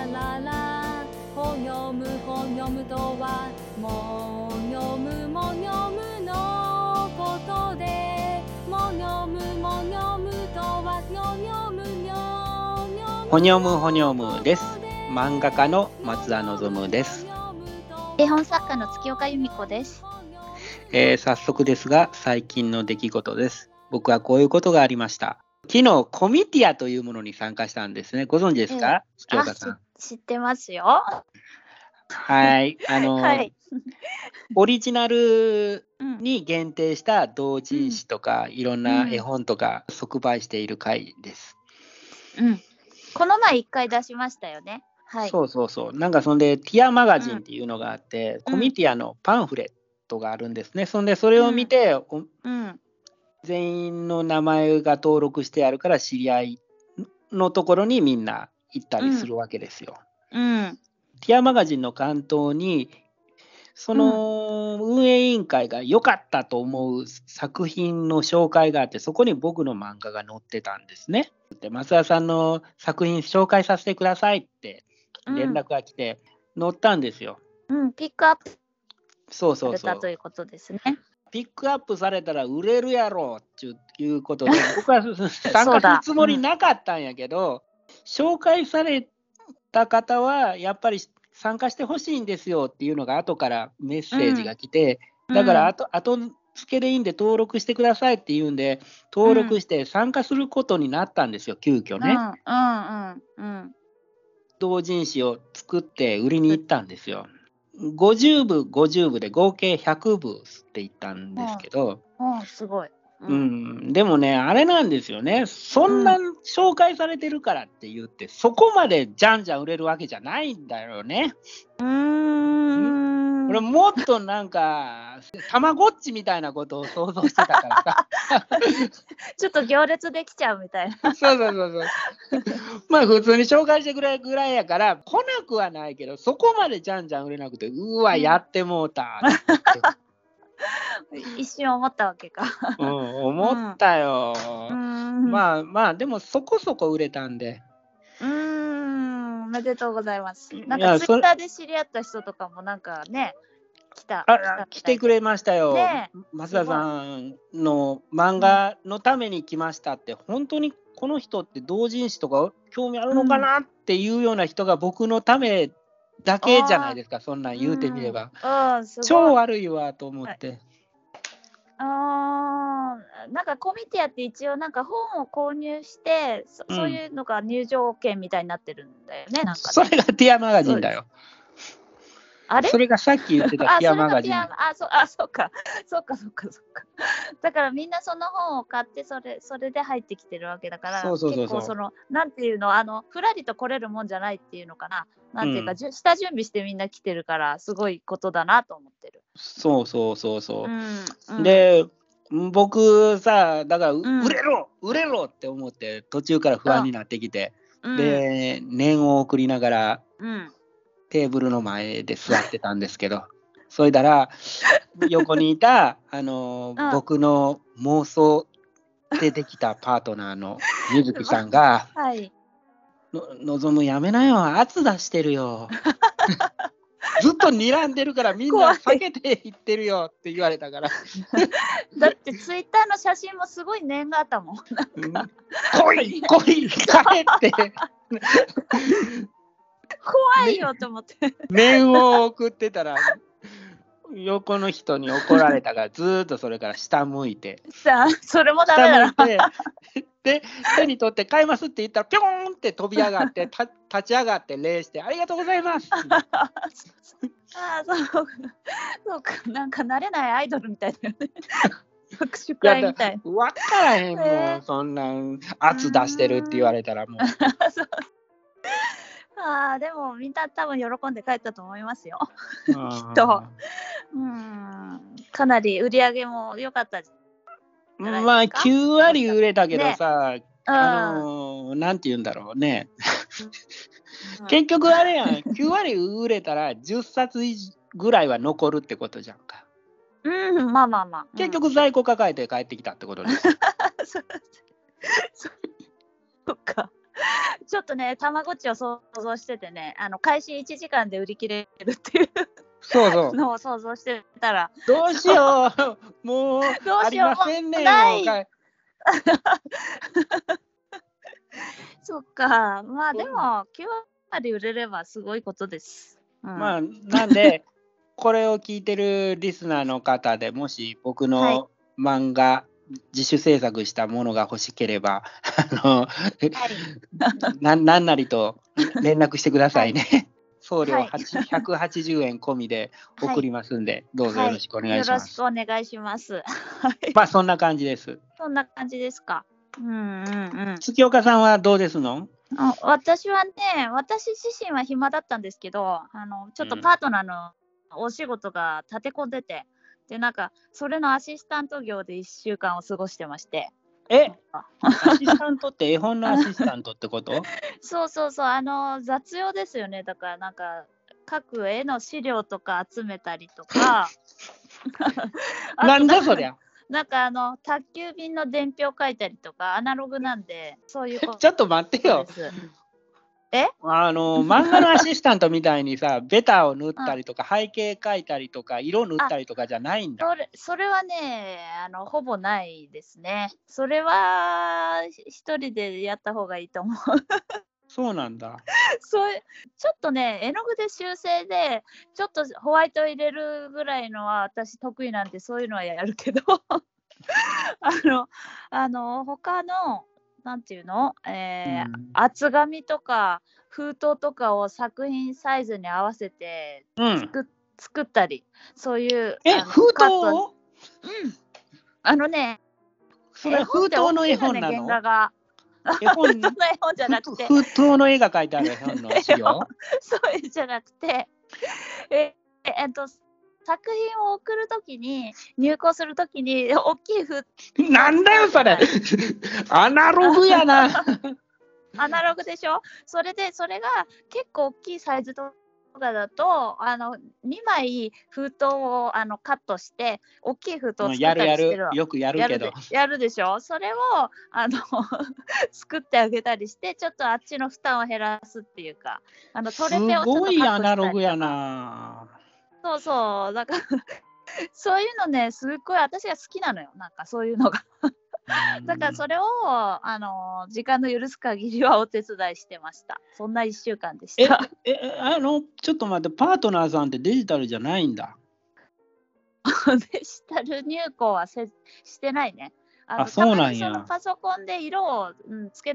ラララほにょむほにょむとはもにょむもにょむのことでもにょむもにょむとはにょにょむにょにょむほにょむほにょむです漫画家の松田望です、絵本作家の月岡由美子です。えー早速ですが最近の出来事です。僕はこういうことがありました。昨日コミティアというものに参加したんですね。ご存知ですか、月岡さん知ってますよ。はいあの、はい。オリジナルうんに限定した同人誌とか、いろんな絵本とか即売している会です、うん。この前一回出しましたよね。はい。そうそうそうなんかそんでティアマガジンっていうのがあって、うんコミティアのパンフレットがあるんですねそんでそれを見て、おうん。全員の名前が登録してあるから知り合いのところにみんな行ったりするわけですよ。うん。ティアマガジンの関東にその運営委員会が良かったと思う作品の紹介があってそこに僕の漫画が載ってたんですね。で増田さんの作品紹介させてくださいって連絡が来て載ったんですよ。うん。ピックアップそうそうそうされたと。いうことですね。ピックアップされたら売れるやろっていうことで、僕は参加すだるつもりなかったんやけど、紹介された方は、やっぱり参加してほしいんですよっていうのが後からメッセージが来て、だから後後付けでいいんで登録してくださいっていうんで、登録して参加することになったんですよ、急遽うん、ね。うんうんうん同人誌を作って売りに行ったんですよ。50部、50部で合計100部って言ったんですけど、うん。うん、すごい。う。ん、でもね、あれなんですよね、そんな紹介されてるからって言って、そこまでじゃんじゃん売れるわけじゃないんだよね。うーん。俺、もっとなんか、たまごっちみたいなことを想像してたからさ。ちょっと行列できちゃうみたいな。そうそうそうそう。まあ、普通に紹介してくれるぐらいやから、来なくはないけど、そこまでじゃんじゃん売れなくて、うわ、やってもうたって、一瞬思ったわけか。うん、思ったよ。うーん。まあまあ、でもそこそこ売れたんで。うーん、おめでとうございます。なんかツイッターで知り合った人とかもなんかね、来た。あ来てくれましたよ。ね増田さんの漫画のために来ましたって、本当にこの人って同人誌とか興味あるのかなっていうような人が僕のためだけじゃないですか、そんなん言うてみれば。うん。超悪いわと思って。あーなんかコミティアって一応なんか本を購入して、そうんそういうのが入場券みたいになってるんだよね、なんかそね。れがティアマガジンだよ。あれ？それがさっき言ってたあ、ティアマガジンあ、そう、あ、そうか。そうか、そうか、そうか。だからみんなその本を買って、それ、それで入ってきてるわけだから、そうそうそうそう結構その、なんていうの、あの、ふらりと来れるもんじゃないっていうのかな。なんていうか、うんじゅ下準備してみんな来てるから、すごいことだなと思ってる。そうそうそうそう。うん。うん、で、僕さ、だから、売れろ売れろって思って、途中から不安になってきて、うん、で、念を送りながら、うん。テーブルの前で座ってたんですけど、それだら、横にいた、あのうん僕の妄想でできたパートナーのゆずきさんが、はい。の望むやめなよ、圧出してるよ。ずっと睨んでるからみんな避けていってるよって言われたから、だってツイッターの写真もすごい念があったもん。うん来い来い帰って怖いよと思って。念を送ってたら、横の人に怒られたから、ずーっとそれから下向いて。さあ、それもダメだな。で、手に取って買いますって言ったら、ぴょーんって飛び上がって、た立ち上がって礼して、ありがとうございます。ああ、そう。そうか、なんか慣れないアイドルみたいだよね。握手会みたい。わからへんもん、えーそんなん圧出してるって言われたらもう。そうああ、でもみんな多分喜んで帰ったと思いますよ。きっと。うん。かなり売り上げも良かった。まあ9割売れたけどね。さ、うん。あのーなんて言うんだろうね、うん。結局あれやん。9割売れたら10冊ぐらいは残るってことじゃんか。うん、まあまあまあ。うん。結、局在庫抱えて帰ってきたってことで す、そうそそっか。ちょっとね、たまごっちを想像しててね、あの開始1時間で売り切れるっていう。そうそう。のを想像してたら、どうしよう。もう、どうしよう。ありませんねもうない。もうかそっか、まあでも、9割売れればすごいことです。うん、まあ、なんで、これを聞いてるリスナーの方でもし僕はい。の漫画、自主制作したものが欲しければ、あの、はい、な なんなりと連絡してくださいね。送料はい8 180円込みで送りますんで、どうぞよろしくお願いします。よろしくお願いします。はい、まあ、そんな感じです。そんな感じですか。うんうんうん。月岡さんはどうですの？あ私はね、私自身は暇だったんですけど、あのちょっとパートナーのお仕事が立て込んでて、で、なんか、それのアシスタント業で1週間を過ごしてまして、え、アシスタントって絵本のアシスタントってこと？そうそうそう、あの雑用ですよね、だからなんか、各絵の資料とか集めたりとか、なんだそりゃ。なんかあの宅急便の伝票書いたりとか、アナログなんで、そういう ちょっと待ってよ。です。あの 漫画のアシスタントみたいにさ、ベタを塗ったりとか、背景描いたりとか、色塗ったりとかじゃないんだ。それそれはねあの、ほぼないですね。それは一人でやった方がいいと思う。そうなんだ。そうちょっとね、絵の具で修正で、ちょっとホワイト入れるぐらいのは私得意なんで、そういうのはやるけど、あの、あの他の、なんていうの、えーうん厚紙とか封筒とかを作品サイズに合わせてうん。作,、作ったり、そういう。え、封筒を？うん。あのね、それ封筒の絵本な絵の原画。絵本？封筒の絵本じゃなくて、封筒の絵が描いてある絵本の資料？そういうじゃなくて、ええっと、作品を送るときに、入稿するときに、大きい封なんだよ、それ。アナログやな。アナログでしょ？それで、それが結構大きいサイズとかだと、あの2枚封筒をあのカットして、大きい封筒を作ったやるやるりしてるの。。よくやるけどやるで。しょ？それをあの 作ってあげたりしてちょっとあっちの負担を減らすっていうかあのトすレペをちょっとカッごいアトしたりナログやな。そうそう。だから そういうのねすっごい私が好きなのよ。なんかそういうのが。だからそれをあの時間の許す限りはお手伝いしてました。そんな1週間でしえたえ、あの、ちょっと待って、パートナーさんってデジタルじゃないんだ？デジタル入稿はせしてないね。ああそうなんや。パソコンで色を、うん、つけ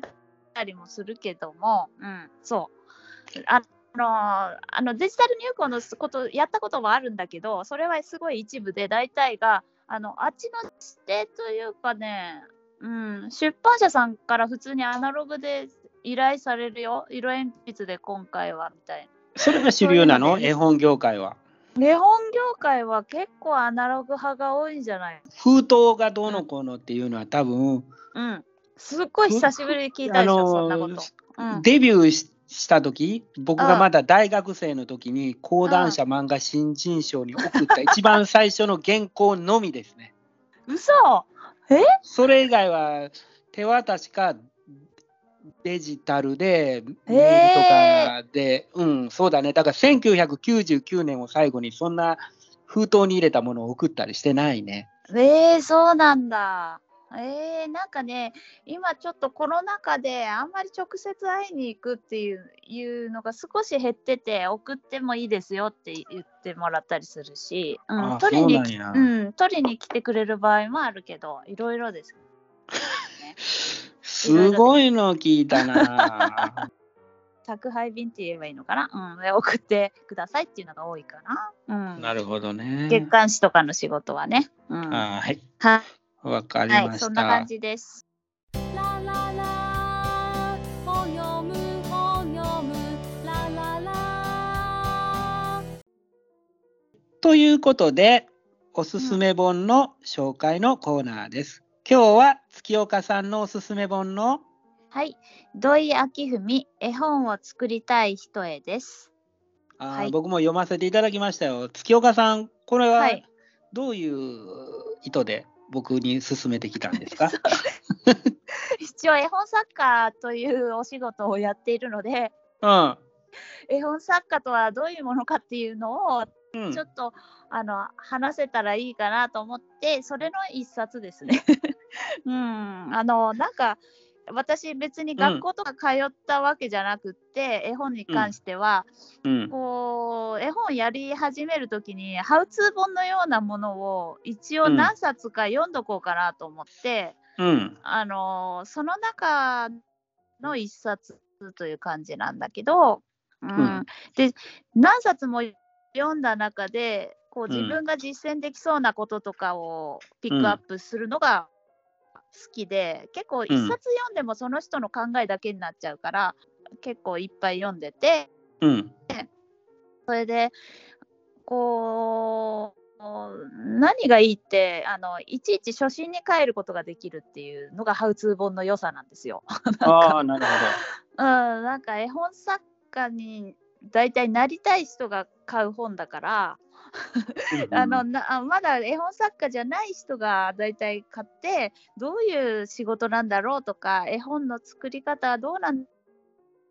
たりもするけども、うん、そう。あのあのデジタル入稿のことやったこともあるんだけど、それはすごい一部で、大体があのあっちの指定というかね、うん、出版社さんから普通にアナログで依頼されるよ、色鉛筆で今回はみたいな。それが主流なの？絵本業界は。日本業界は結構アナログ派が多いんじゃない？封筒がどうのこうのっていうのは多分、うん。すっごい久しぶりに聞いたでしょ、そんなこと。うん、デビューしした時僕がまだ大学生の時に講談社漫画新人賞に送った一番最初の原稿のみですね。嘘それ以外は手渡しかデジタルでメールとかで、うん、そうだね。だから1999年を最後にそんな封筒に入れたものを送ったりしてないね。えー、そうなんだ。えー、なんかね、今ちょっとコロナ禍であんまり直接会いに行くっていういうのが少し減ってて、送ってもいいですよって言ってもらったりするし、うあん、取りにそうなんやうん、取りに来てくれる場合もあるけど、いろいろです。すごいの聞いたな。宅配便って言えばいいのかな、うん、で送ってくださいっていうのが多いかな。うん、なるほどね。月刊誌とかの仕事はね。うん、ははい。い、わかりはい、ました。そんな感じです。ということで、おすすめ本の紹介のコーナーです。今日は月岡さんのおすすめ本のはい、土井明文、絵本を作りたい人へです。あー、はい僕も読ませていただきましたよ。月岡さん、これははいどういう意図で僕に勧めてきたんですか？一応絵本作家というお仕事をやっているので、うん。絵本作家とはどういうものかっていうのをうんちょっと、あの話せたらいいかなと思って、それの一冊ですね。うん、あのなんか私別に学校とか通ったわけじゃなくって、絵本に関しては、うん。こう絵本やり始めるときにハウツー本のようなものを一応うん何冊か読んどこうかなと思って、うん。あのその中の一冊という感じなんだけど、うんうんで何冊も読んだ中でこううん自分が実践できそうなこととかをピックアップするのが好きで、結構一冊読んでもその人の考えだけになっちゃうから、結構いっぱい読んでてうん。それでこう何がいいってあのいちいち初心に帰ることができるっていうのがハウツー本の良さなんですよ。ああ、なるうん、なんか絵本作家に大体なりたい人が買う本だから、ほど。あのなあまだ絵本作家じゃない人が大体買ってどういう仕事なんだろうとか絵本の作り方はどうなん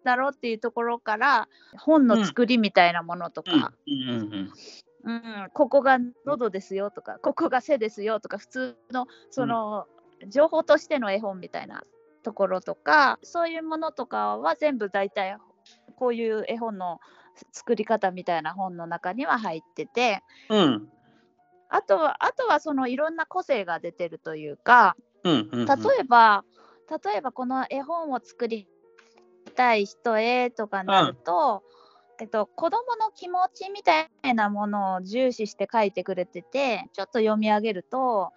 だろうっていうところから本の作りみたいなものとうん。か。うんここが喉ですよとかここが背ですよとか普通のその、情報としての絵本みたいなところとかそういうものとかは全部大体こういう絵本の作り方みたいな本の中には入っててうん。あとはあとはそのいろんな個性が出てるというかうん。うん。例えば、例えばこの絵本を作りたい人へとかなると、えっと、子供の気持ちみたいなものを重視して書いてくれててちょっと読み上げると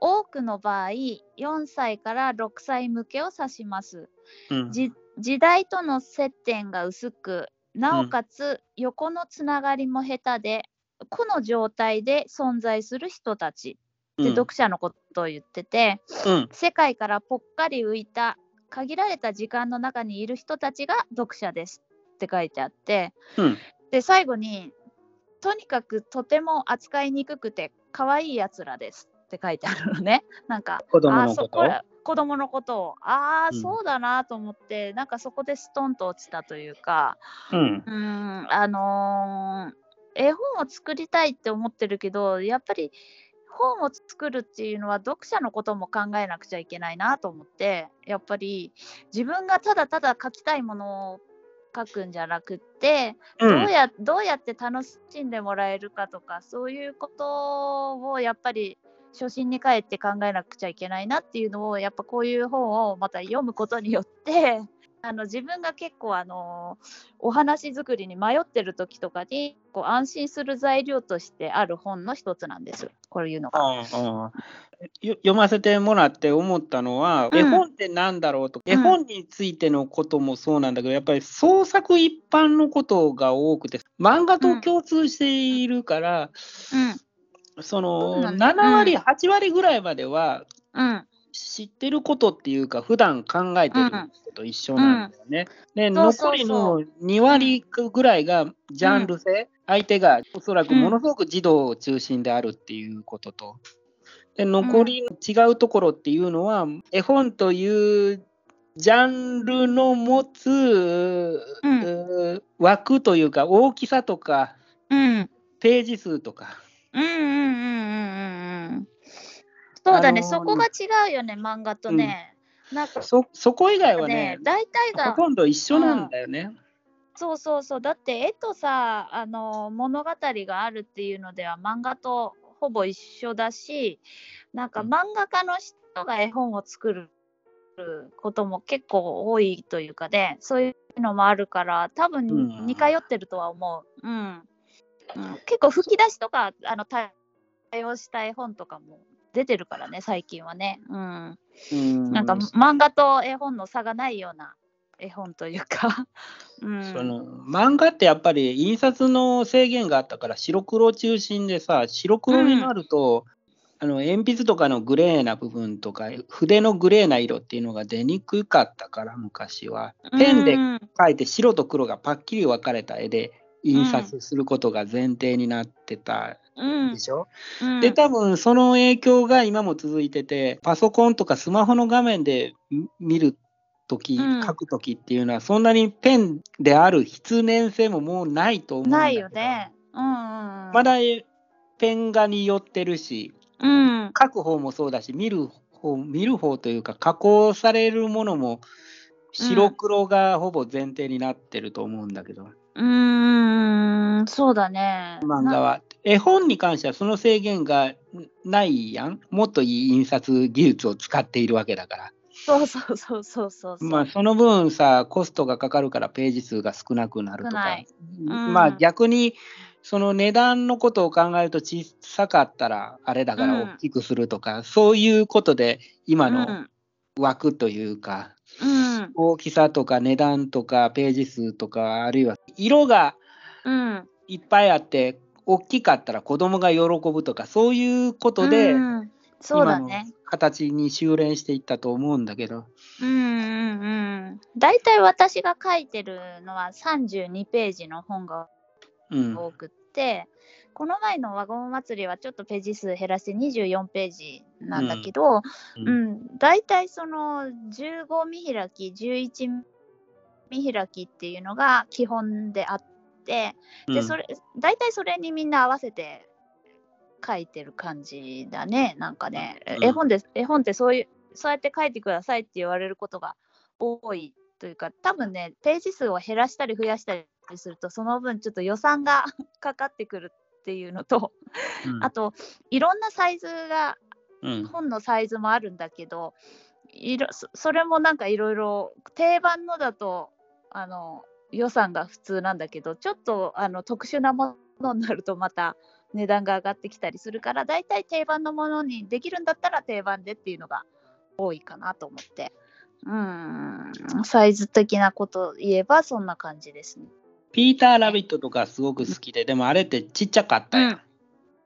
多くの場合4歳から6歳向けを指します。うん。じ時代との接点が薄くなおかつ横のつながりも下手で、個の状態で存在する人たちって読者のことを言ってて、うん。世界からぽっかり浮いた限られた時間の中にいる人たちが読者ですって書いてあってうん。で最後にとにかくとても扱いにくくて可愛いやつらですって書いてあるのねなんか子供あのこと？ーそこ子供のことをああ、うんそうだなと思ってなんかそこでストンと落ちたというかうん。うーんあのー絵本を作りたいって思ってるけどやっぱり本を作るっていうのは読者のことも考えなくちゃいけないなと思ってやっぱり自分がただただ書きたいものを書くんじゃなくって、う。どうんやどうやって楽しんでもらえるかとかそういうことをやっぱり初心に帰って考えなくちゃいけないなっていうのをやっぱこういう本をまた読むことによって あの自分が結構あのお話作りに迷ってる時とかにこう安心する材料としてある本の一つなんです。こういうのが。読ませてもらって思ったのは、うん。絵本ってなんだろうと、うん。絵本についてのこともそうなんだけど、やっぱり創作一般のことが多くて、漫画と共通しているから、うんそのそうなんだ7割、うん。8割ぐらいまではうん知ってることっていうか、普段考えてることと一緒なんですよね。で、残りの2割ぐらいがジャンル性、相手がおそらくものすごく児童中心であるっていうことと、で残り違うところっていうのは、絵本というジャンルの持つ、うん。枠というか、大きさとか、うん。ページ数とか。うんうんうんうんうんうんそうだね、あのーそこが違うよね漫画とね。なんかそそこ以外はねね、大体がほとんど一緒なんだよね。そうそうそう。だって絵とさあの物語があるっていうのでは漫画とほぼ一緒だしなんかうん。漫画家の人が絵本を作ることも結構多いというかねそういうのもあるから多分うん。似通ってるとは思う、うんうん、結構吹き出しとかあの対応した絵本とかも出てるからね最近はね、うん、うん。なんか漫画と絵本の差がないような絵本というか、うん、その漫画ってやっぱり印刷の制限があったから白黒中心でさ白黒になると、あの鉛筆とかのグレーな部分とか筆のグレーな色っていうのが出にくかったから昔は。ペンでうん描いて白と黒がパッキリ分かれた絵で印刷することが前提になってたうん。でしょ、うん。で多分その影響が今も続いててパソコンとかスマホの画面でみ見る時、うん。書く時っていうのはそんなにペンである必然性ももうないと思うんだないよね。うんうんうん。まだペン画に寄ってるしうん。書く方もそうだし見る方見る方というか加工されるものも白黒がほぼ前提になってると思うんだけど、うーん、そうだね。漫画は。絵本に関してはその制限がないやん。もっといい印刷技術を使っているわけだから。そうそうそうそうそうそう。まあその分さ、コストがかかるからページ数が少なくなるとか。うんまあ逆にその値段のことを考えると小さかったらあれだからうん大きくするとか、そういうことで今のうん枠というか、うん大きさとか値段とかページ数とかあるいは色がうん。いっぱいあって大きかったら子供が喜ぶとかそういうことでうん。そうだね。形に修練していったと思うんだけど、うんうんうん。大体私が書いてるのは32ページの本がうん。多くって、この前のワゴン祭りはちょっとページ数減らして24ページなんだけど、ううん。ん、大体その15見開き、11見開きっていうのが基本であって、でそれ大体それにみんな合わせて書いてる感じだね、なんかね。うん。絵本で絵本ってそういう、そうやって書いてくださいって言われることが多いというか、多分ね、ページ数を減らしたり増やしたりすると、その分ちょっと予算が かかってくるっていうのと、うん。あと、いろんなサイズがうん。本のサイズもあるんだけどいろそそれもなんかいろいろ定番のだとあの予算が普通なんだけどちょっとあの特殊なものになるとまた値段が上がってきたりするからだいたい定番のものにできるんだったら定番でっていうのが多いかなと思ってうんサイズ的なこと言えばそんな感じですねピーター・ラビットとかすごく好きで、でもあれってちっちゃかったやん。うん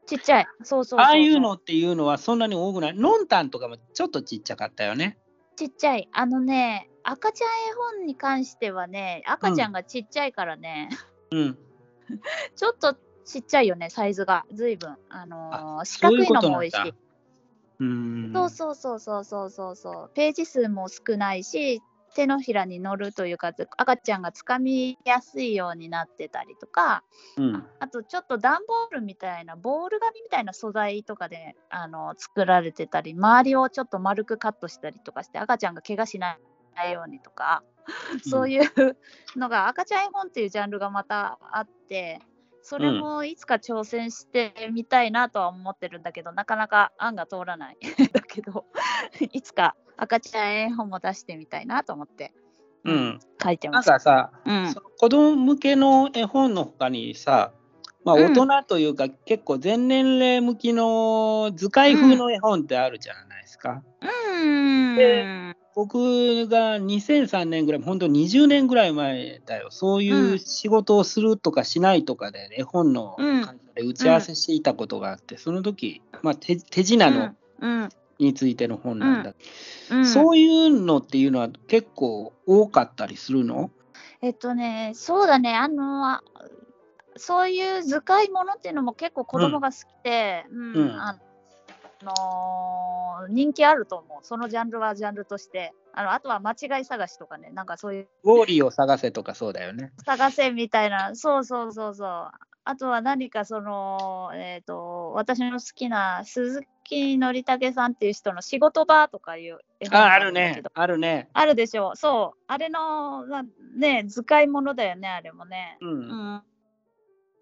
ちっちゃいそうそうそうそうああいうのっていうのはそんなに多くない。ノンタンとかもちょっとちっちゃかったよね。ちっちゃい。あのね、赤ちゃん絵本に関してはね、赤ちゃんがちっちゃいからね、うん。ちょっとちっちゃいよね、サイズが。ずいぶん。あのーあ四角いのも多いし。うん。そうそうそうそうそうそうそう。ページ数も少ないし、手のひらに乗るというか、赤ちゃんがつかみやすいようになってたりとか、うん。あとちょっと段ボールみたいな、ボール紙みたいな素材とかであの作られてたり、周りをちょっと丸くカットしたりとかして、赤ちゃんが怪我しないようにとか、そういうのが、赤ちゃん絵本っていうジャンルがまたあって、それもいつか挑戦してみたいなとは思ってるんだけど、なかなか案が通らない だけど、いつか赤ちゃん絵本も出してみたいなと思ってうん。なん書いてます。かさ、うん子供向けの絵本の他にさ、まあ、うん大人というか、結構全年齢向きの図解風の絵本ってあるじゃないですか。うんで僕が2003年ぐらい、本当20年ぐらい前だよ、そういううん。仕事をするとかしないとかで、絵本の打ち合わせしていたことがあって、その時、まあ手手品のうん。についての本なんだ、うん、そういうのっていうのは結構多かったりするの？えっとね、そうだね、あの、あそういう図解ものっていうのも結構子供が好きで、うん。うん。あの人気あると思う。そのジャンルはジャンルとして。あのあとは間違い探しとかね、なんかそういうウォーリーを探せとかそうだよね。探せみたいな、そうそうそうそう。あとは何かその、えっ、と、私の好きな鈴木のりたけさんっていう人の仕事場とかいうあ、があるね。あるね。あるでしょう。そう。あれの、まあね、図解ものだよね、あれもね。う。うんん。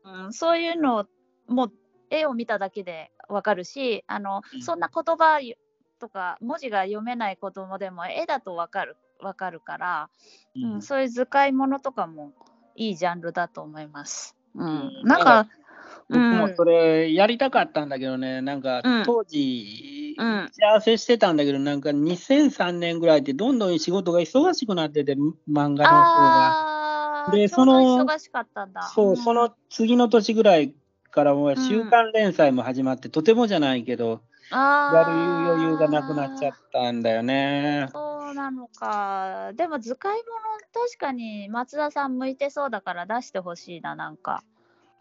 うん、そういうのも、絵を見ただけでわかるし、あの、うんそんな言葉とか文字が読めない子供でも絵だとわかる、わかるから、うん、そういう図解ものとかもいいジャンルだと思います。うん。うんなんか、僕もうんそれやりたかったんだけどね、なんかうん当時、うん打ち合わせしてたんだけど、なんか2003年ぐらいってどんどん仕事が忙しくなってて、漫画の方が。でその忙しかったんだ。そう、んその次の年ぐらいからもうん週刊連載も始まって、とてもじゃないけど、あやる余裕がなくなっちゃったんだよね。そうなのか。でも図解物確かに松田さん向いてそうだから出してほしいな、なんか。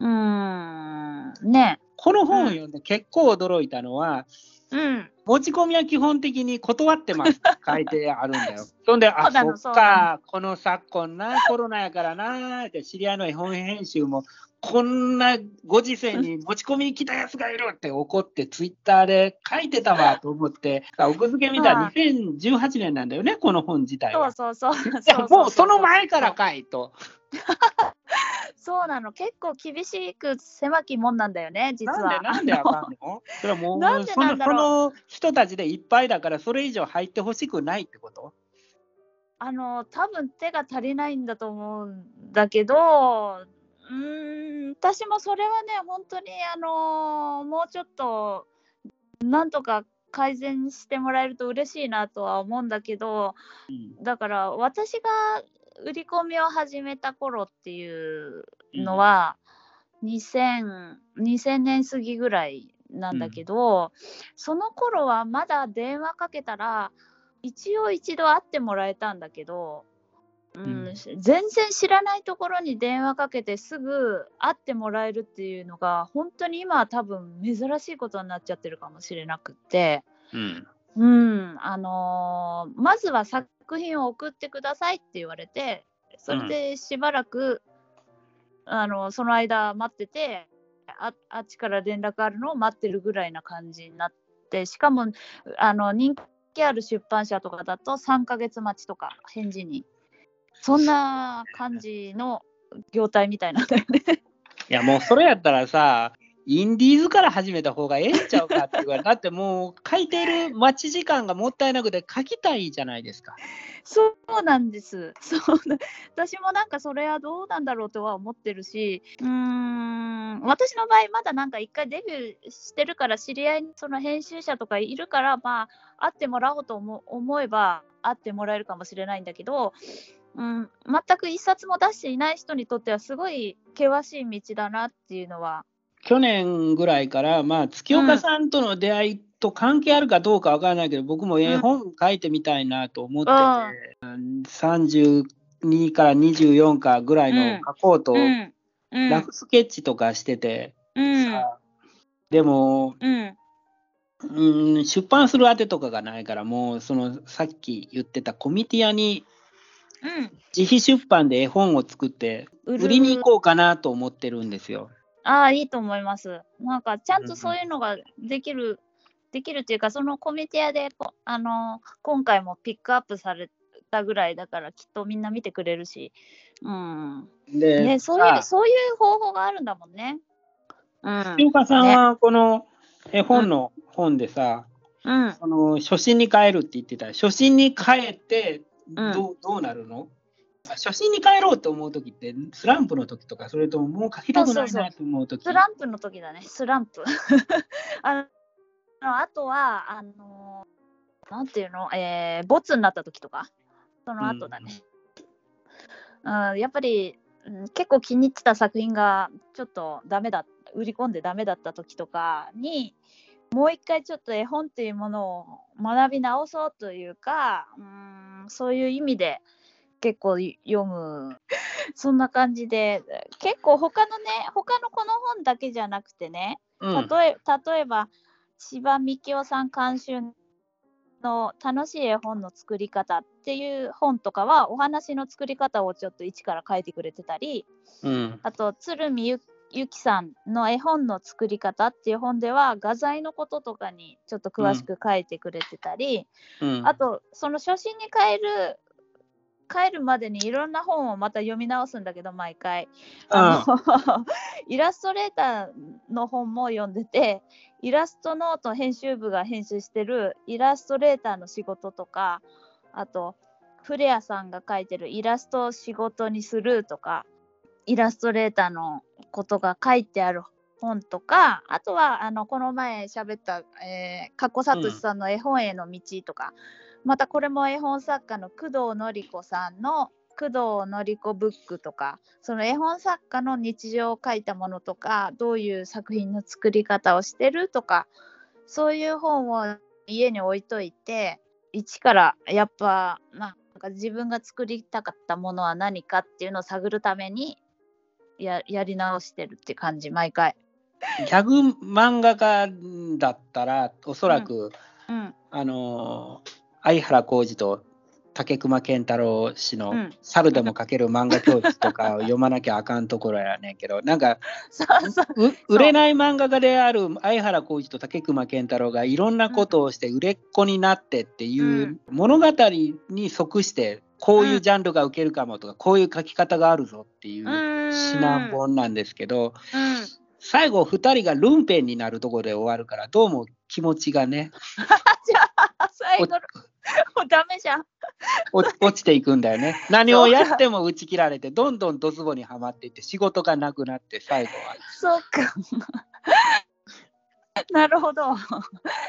うーん。ね。この本を読んで結構驚いたのは、うん。持ち込みは基本的に断ってます書いてあるんだよ。そんで、あ、そっか、この昨今な、コロナやからな、って知り合いの絵本編集も、こんなご時世に持ち込みに来たやつがいるって怒って、ツイッターで書いてたわと思って、奥付け見たら2018年なんだよね、この本自体は。そうそうそう。もうその前からかいと。そうなの。結構厳しく狭きもんなんだよね、実は。なんで、なんであかんの？それはもうなんでその、そなんだろの人たちでいっぱいだから、それ以上入ってほしくないってこと？あの多分手が足りないんだと思うんだけどうーん私もそれはね本当にあのもうちょっとなんとか改善してもらえると嬉しいなとは思うんだけどうん。だから私が売り込みを始めた頃っていうのは、2000, 2000年過ぎぐらいなんだけど、その頃はまだ電話かけたら一応一度会ってもらえたんだけど、うんうん全然知らないところに電話かけてすぐ会ってもらえるっていうのが本当に今は多分珍しいことになっちゃってるかもしれなくって。うんうん、あのーまずは作品を送ってくださいって言われて、それでしばらく、あのその間待っててあ、あっちから連絡あるのを待ってるぐらいな感じになって、しかもあの人気ある出版社とかだと3ヶ月待ちとか、返事に。そんな感じの業態みたいなんだよね。いやもうそれやったらさ、インディーズから始めた方がええんちゃうかって言われだってもう書いてる待ち時間がもったいなくて書きたいじゃないですか。そうなんです。そうな私もなんかそれはどうなんだろうとは思ってるし、うーん、私の場合まだなんか一回デビューしてるから知り合いにその編集者とかいるから、まあ会ってもらおうと思思えば会ってもらえるかもしれないんだけど、うん、全く一冊も出していない人にとってはすごい険しい道だなっていうのは、去年ぐらいから、まあ、月岡さんとの出会いと関係あるかどうかわからないけど、僕も絵本書いてみたいなと思ってて、うん32から24かぐらいの書こうと、うん、うん、ラフスケッチとかしてて、うん、さでも、うん、うん、出版するあてとかがないから、もうそのさっき言ってたコミティアにうん、自費出版で絵本を作って売りに行こうかなと思ってるんですよ。ああ、いいと思います。なんか、ちゃんとそういうのができる、できるっていうか、そのコミティアでこ、あの、今回もピックアップされたぐらいだから、きっとみんな見てくれるし、うん。で、ね、そういう、そういう方法があるんだもんね。うん。月岡さんはこの絵本の本でさ、うん。その初心に帰るって言ってた初心に帰ってうん。どう,、どうなるの？初心に帰ろうと思う時ってスランプの時とかそれとももう書きたくないなと思う時？スランプの時だね、スランプ。あのあとは、あの、なんていうの、えー、ボツになった時とか、その後だね。うん、やっぱり、うん結構気に入ってた作品がちょっとダメだ、売り込んでダメだった時とかに、もう一回ちょっと絵本っていうものを学び直そうというか、うん、そういう意味で結構読む。そんな感じで、結構他のね、他のこの本だけじゃなくてね、うん例え例えば千葉幹夫さん監修の楽しい絵本の作り方っていう本とかはお話の作り方をちょっと一から書いてくれてたりうんあと鶴見ゆゆきさんの絵本の作り方っていう本では画材のこととかにちょっと詳しく書いてくれてたり、うん。あとその初心に帰る帰るまでにいろんな本をまた読み直すんだけど毎回。あの イラストレーターの本も読んでてイラストノート編集部が編集してるイラストレーターの仕事とかあとフレアさんが書いてるイラストを仕事にするとかイラストレーターのことが書いてある本とかあとはあのこの前喋った、えー、加古聡さんの絵本への道とか、またこれも絵本作家の工藤典子さんの工藤典子ブックとかその絵本作家の日常を書いたものとかどういう作品の作り方をしてるとかそういう本を家に置いといて一からやっぱなんか自分が作りたかったものは何かっていうのを探るためにややり直してるって感じ毎回。ギャグ漫画家だったら、おそらく、うんあのー相原浩二と竹熊健太郎氏のうん「猿でも描ける漫画教室」とかを読まなきゃあかんところやねんけど、なんか売れない漫画家である相原浩二と竹熊健太郎がいろんなことをして売れっ子になってっていう物語に即してこういうジャンルが受けるかもとかこういう書き方があるぞっていう指南本なんですけどうん。最後2人がルンペンになるところで終わるからどうも気持ちがね じゃあ最後の もうダメじゃん。落 落ちていくんだよね。何をやっても打ち切られてどんどんドツボにはまっていって仕事がなくなって最後はそうか。なるほど。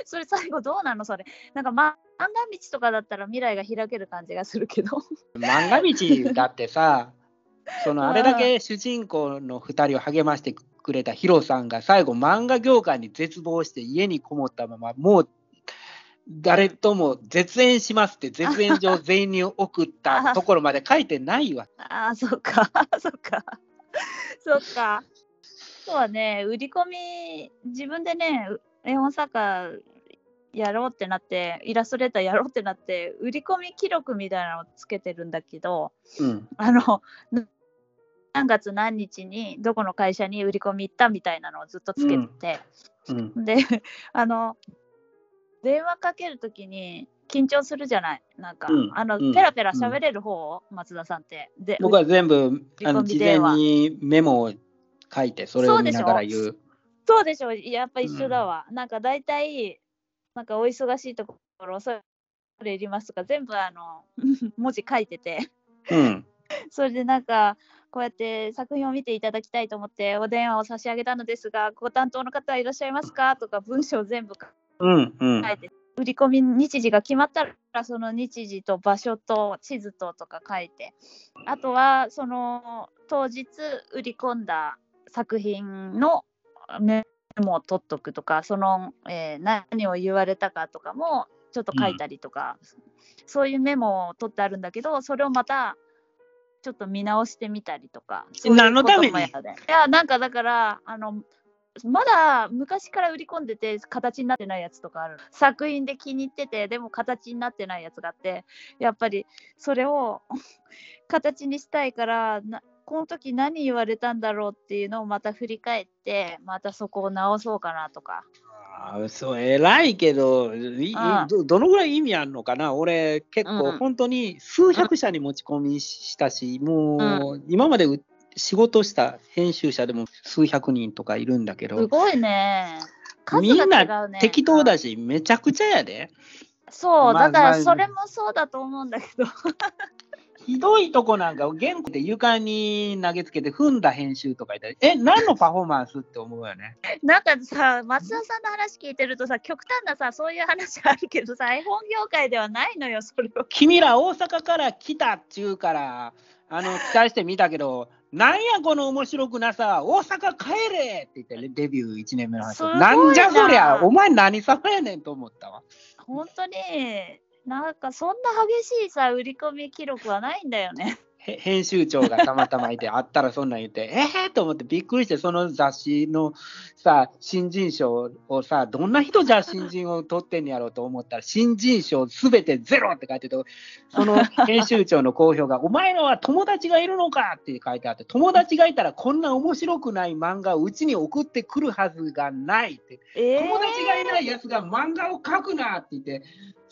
それ最後どうなのそれ。なんか、ま、漫画道とかだったら未来が開ける感じがするけど。漫画道だってさそのうんあれだけ主人公の2人を励ましてくれたヒロさんが最後漫画業界に絶望して家にこもったままもう誰とも絶縁しますって 絶縁状全員に送った ところまで書いてないわ。ああ、そっか。そっか。そっか。そうはね、売り込み、自分でね、う絵本作家やろうってなって、イラストレーターやろうってなって、売り込み記録みたいなのをつけてるんだけど、うんあの、な何月何日にどこの会社に売り込み行ったみたいなのをずっとつけてて、うんで、あの、電話かけるときに緊張するじゃない？なんか、うん。あの、うん。ペラペラ喋れる方、松田さんって。で、僕は全部あの事前にメモを書いてそれを見ながら言う。そうでしょ、やっぱ一緒だわ。なんか大体、なんかお忙しいところ、それいりますとか、全部あの、文字書いてて。うん。それでなんか、こうやって作品を見ていただきたいと思ってお電話を差し上げたのですが、ご担当の方はいらっしゃいますか？とか文章を全部うんうん。売り込み日時が決まったら、その日時と場所と地図ととか書いて、あとはその当日売り込んだ作品のメモを取っとくとか、その、えー何を言われたかとかもちょっと書いたりとか、そういうメモを取ってあるんだけど、それをまたちょっと見直してみたりとか。何のために？いや、なんかだから、あの、まだ昔から売り込んでて形になってないやつとかある。作品で気に入ってて、でも形になってないやつがあって、やっぱりそれを 形にしたいから、なこの時何言われたんだろうっていうのをまた振り返って、またそこを直そうかなとか。あーそう偉いけどいどどのぐらい意味あるのかな？俺結構うん本当に数百社に持ち込みしたし、もう今までう仕事した編集者でも数百人とかいるんだけどすごいね。数みんなね。適当だし。し、めちゃくちゃやでそう、まあだからまあそれもそうだと思うんだけど。ひどいとこなんか原稿で床に投げつけて踏んだ編集とか言ったらえ何のパフォーマンスって思うよね なんかさ、松田さんの話聞いてるとさ、極端なさ、そういう話あるけどさ、絵本業界ではないのよ、それを。君ら大阪から来たっちゅうからあの期待してみたけどなんやこの面白くなさ大阪帰れって言ってねデビュー1年目の話。な。なんじゃそりゃお前何様やねんと思ったわ。本当に、なんかそんな激しいさ、売り込み記録はないんだよね。へ編集長がたまたまいてあったらそんなん言って えー、と思ってびっくりしてその雑誌のさ新人賞をさどんな人じゃ新人を取ってんやろうと思ったら新人賞すべてゼロって書いててその編集長の好評が「お前らは友達がいるのか!」って書いてあって友達がいたらこんな面白くない漫画をうちに送ってくるはずがないってえー友達がいないやつが漫画を描くなって言って、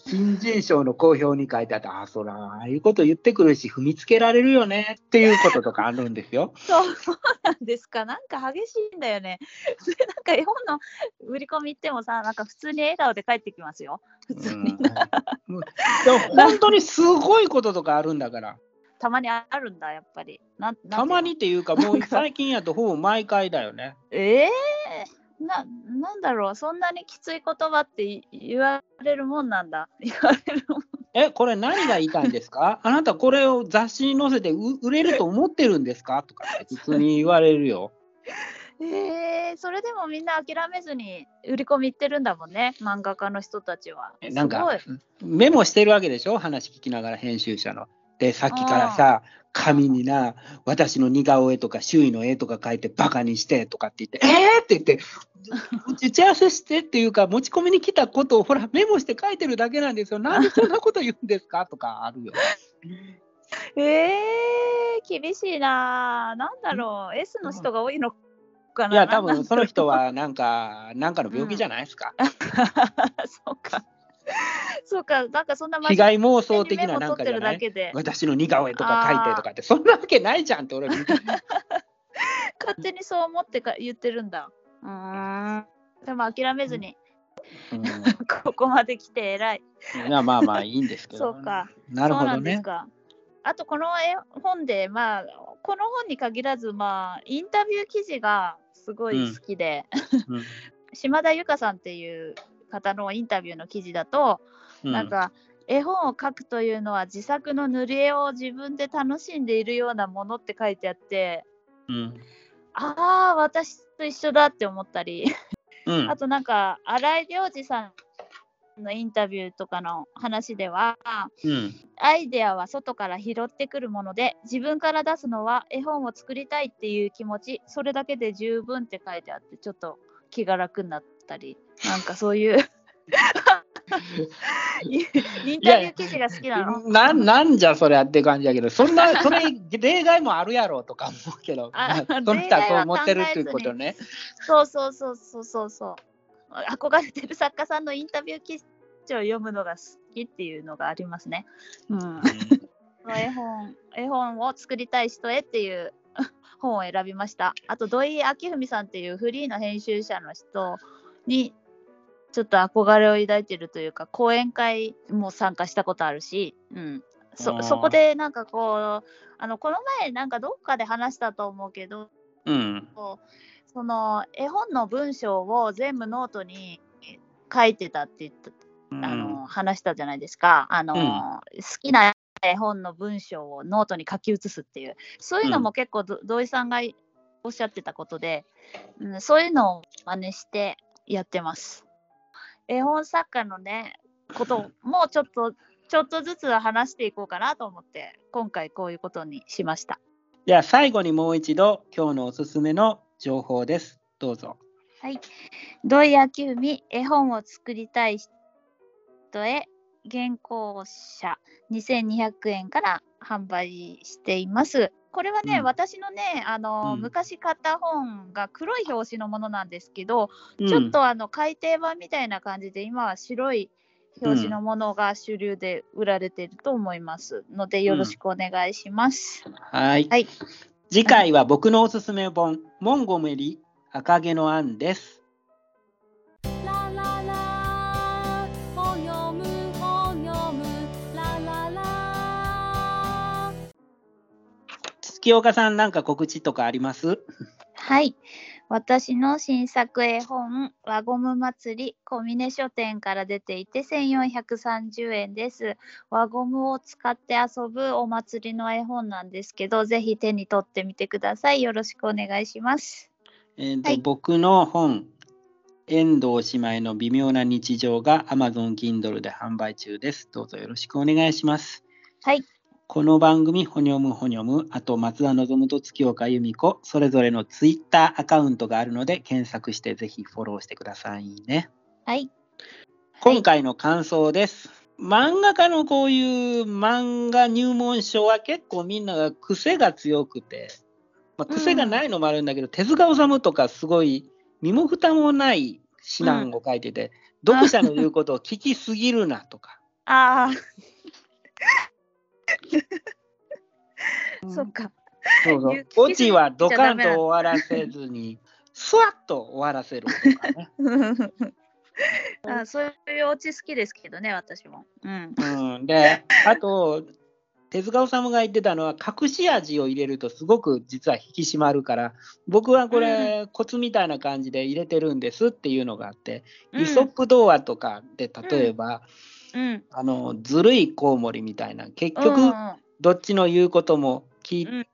新人賞の好評に書いてあって、ああ、そら、ああいうこと言ってくるし、踏みつけられるよねっていうこととかあるんですよ。そうそうなんですか。なんか激しいんだよね。でなんか絵本の売り込み行ってもさ、なんか普通に笑顔で帰ってきますよ。普通に。うん本当にすごいこととかあるんだから、たまにあるんだ、やっぱり。たまにっていうか、もう最近やとほぼ毎回だよね。ええな、なんだろう、そんなにきつい言葉ってい言われるもんなんだ。言われるもん。え、これ何が言いたいんですか？あなたこれを雑誌に載せてう売れると思ってるんですか？とか普通に言われるよ。えー、それでもみんな諦めずに売り込み行ってるんだもんね、漫画家の人たちは。えなんかすごいメモしてるわけでしょ？話聞きながら編集者の。でさっきからさ紙にな私の似顔絵とか周囲の絵とか書いてバカにしてとかって言って「えー!」って言って打ち合わせしてっていうか持ち込みに来たことをほらメモして書いてるだけなんですよなんでそんなこと言うんですか？とかあるよ。えー、厳しいな。なんだろう、S の人が多いのかな？いや多分その人はなんかなんかの病気じゃないですか？そうか。そうか、なんかそんな被害妄想的ななんかじゃない？るだけで、私の似顔絵とか書いてとかってそんなわけないじゃんって俺勝手にそう思ってか言ってるんだ。うーん。でも諦めずに、うん ここまで来て偉い。いやまあまあいいんですけど。そうか。なるほどね。あとこの絵本で、まあ、この本に限らず、まあ、インタビュー記事がすごい好きで、うん 島田由香さんっていう方のインタビューの記事だと、うん。なんか絵本を描くというのは自作の塗り絵を自分で楽しんでいるようなものって書いてあってうん。ああ私と一緒だって思ったり。うん。あとなんか新井良二さんのインタビューとかの話ではうん。アイデアは外から拾ってくるもので自分から出すのは絵本を作りたいっていう気持ちそれだけで十分って書いてあってちょっと気が楽になったりなんかそういう インタビュー記事が好きなの。ななんじゃそりゃって感じやけど、そんな、それ、例外もあるやろとか思うけど、あその人はそう思ってるっていうことね。そうそうそうそうそうそう。憧れてる作家さんのインタビュー記事を読むのが好きっていうのがありますね。うん。絵本絵本を作りたい人へっていう 本を選びました。あと土井明文さんっていうフリーの編集者の人にちょっと憧れを抱いてるというか講演会も参加したことあるし、うん、そそこでなんかこうあのこの前なんかどっかで話したと思うけどうん。その絵本の文章を全部ノートに書いてたって言ったうん。あの話したじゃないですか。あの、うん。好きな絵本の文章をノートに書き写すっていう、そういうのも結構ど土井さんがおっしゃってたことで、うん、そういうのを真似してやってます。絵本作家のね、ことをもうちょっと、ちょっとずつ話していこうかなと思って、今回こういうことにしました。じゃあ最後にもう一度、今日のおすすめの情報です。どうぞ。はい。土井明海、絵本を作りたい人へ、原稿者2200円から販売しています。これはね、うん私のね、あの、うん昔買った本が黒い表紙のものなんですけど、うんちょっとあの改訂版みたいな感じで、今は白い表紙のものが主流で売られていると思いますので、よろしくお願いします。はい。はい。次回は僕のおすすめ本、モンゴメリ赤毛のアンです。月岡さん、なんか告知とかあります？はい。私の新作絵本、輪ゴム祭り、小峰書店から出ていて1430円です。輪ゴムを使って遊ぶお祭りの絵本なんですけど、ぜひ手に取ってみてください。よろしくお願いします。えーとはい僕の本、遠藤姉妹の微妙な日常が Amazon Kindle で販売中です。どうぞよろしくお願いします。はい。この番組、ほにょむほにょむ、あと松田望と月岡由美子、それぞれのツイッターアカウントがあるので、検索してぜひフォローしてくださいね。はい。今回の感想です。漫画家のこういう漫画入門書は結構みんなが癖が強くて、まあ、癖がないのもあるんだけど、手塚治虫とかすごい身も蓋もない指南を書いてて、読者の言うことを聞きすぎるなとか。ああ、そっか。そうそうオチはドカンと終わらせずに、スワッと終わらせるとかね。あそういうオチ好きですけどね、私も。うん。うん、で、あと、手塚治虫が言ってたのは、隠し味を入れるとすごく実は引き締まるから、僕はこれ、コツみたいな感じで入れてるんですっていうのがあって、イソップ童話とかで例えば、うん。あのずるいコウモリみたいな、結うん局、どっちの言うことも聞い、うん。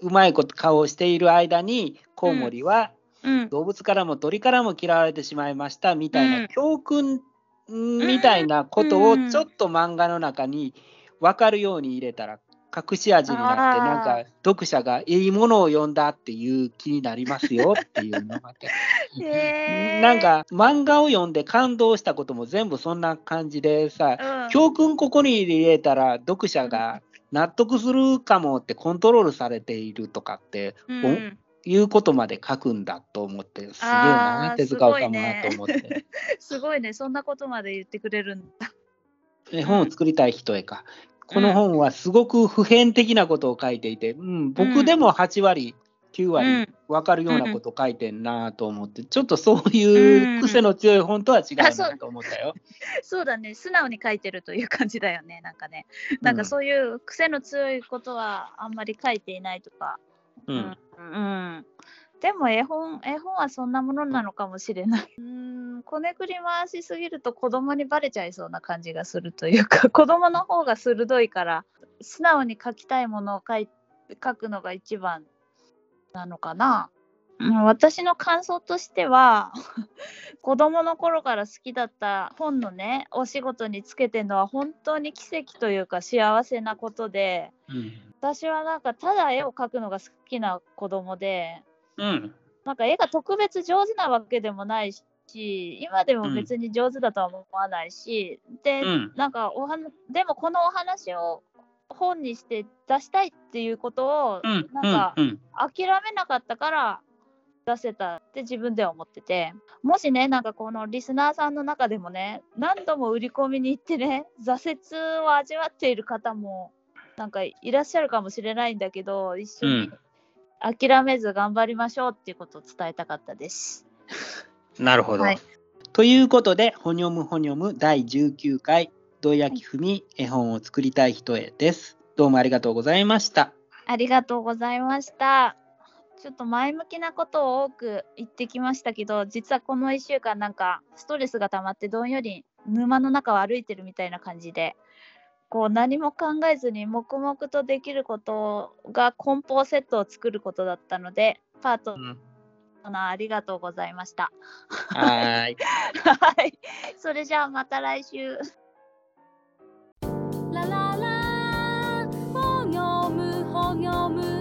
うまいこと顔をしている間に、コウモリはうん。動物からも鳥からも嫌われてしまいましたみたいうん。な教訓みたいなことをうんちょっと漫画の中に分かるように入れたら隠し味になってなんか読者がいいものを読んだっていう気になりますよっていうのがあってなん、か漫画を読んで感動したことも全部そんな感じでさうん、教訓ここに入れたら読者が納得するかもってコントロールされているとかってうんいうことまで書くんだと思ってすげえな手塚治虫なと思って。すごいね、そんなことまで言ってくれるんだ。絵本を作りたい人へか。この本はすごく普遍的なことを書いていて、うん、僕でも8割、9う割ん。分かるようなことを書いてんなと思って、ちょっとそういう癖の強い本とは違うなと思ったよ。そう。だね、素直に書いてるという感じだよね、なんかね。なんかそういう癖の強いことはあんまり書いていないとか。うん。うん。うんでも絵本絵本はそんなものなのかもしれない。うんこねくり回しすぎると子供にバレちゃいそうな感じがするというか 子供の方が鋭いから素直に書きたいものを書い書くのが一番なのかな。うん私の感想としては 子供の頃から好きだった本のねお仕事につけてるのは本当に奇跡というか幸せなことでうん。私はなんかただ絵を描くのが好きな子供でうん。なんか絵が特別上手なわけでもないし今でも別に上手だとは思わないし、で、うん。なんかおはでもこのお話を本にして出したいっていうことを、うん。なんかうん。諦めなかったから出せたって自分では思っててもしねなんかこのリスナーさんの中でもね何度も売り込みに行ってね挫折を味わっている方もなんかいらっしゃるかもしれないんだけど一緒に諦めず頑張りましょうっていうことを伝えたかったです。なるほど。はいということで、ほにょむほにょむ第19回、土井明文絵本を作りたい人へです。どうもありがとうございました。ありがとうございました。ちょっと前向きなことを多く言ってきましたけど、実はこの1週間なんかストレスが溜まってどんより沼の中を歩いてるみたいな感じで、こう何も考えずに黙々とできることが梱包セットを作ることだったのでパートナーありがとうございました。はい はい。それじゃあまた来週。ラララ、ほぎょむほぎょむ。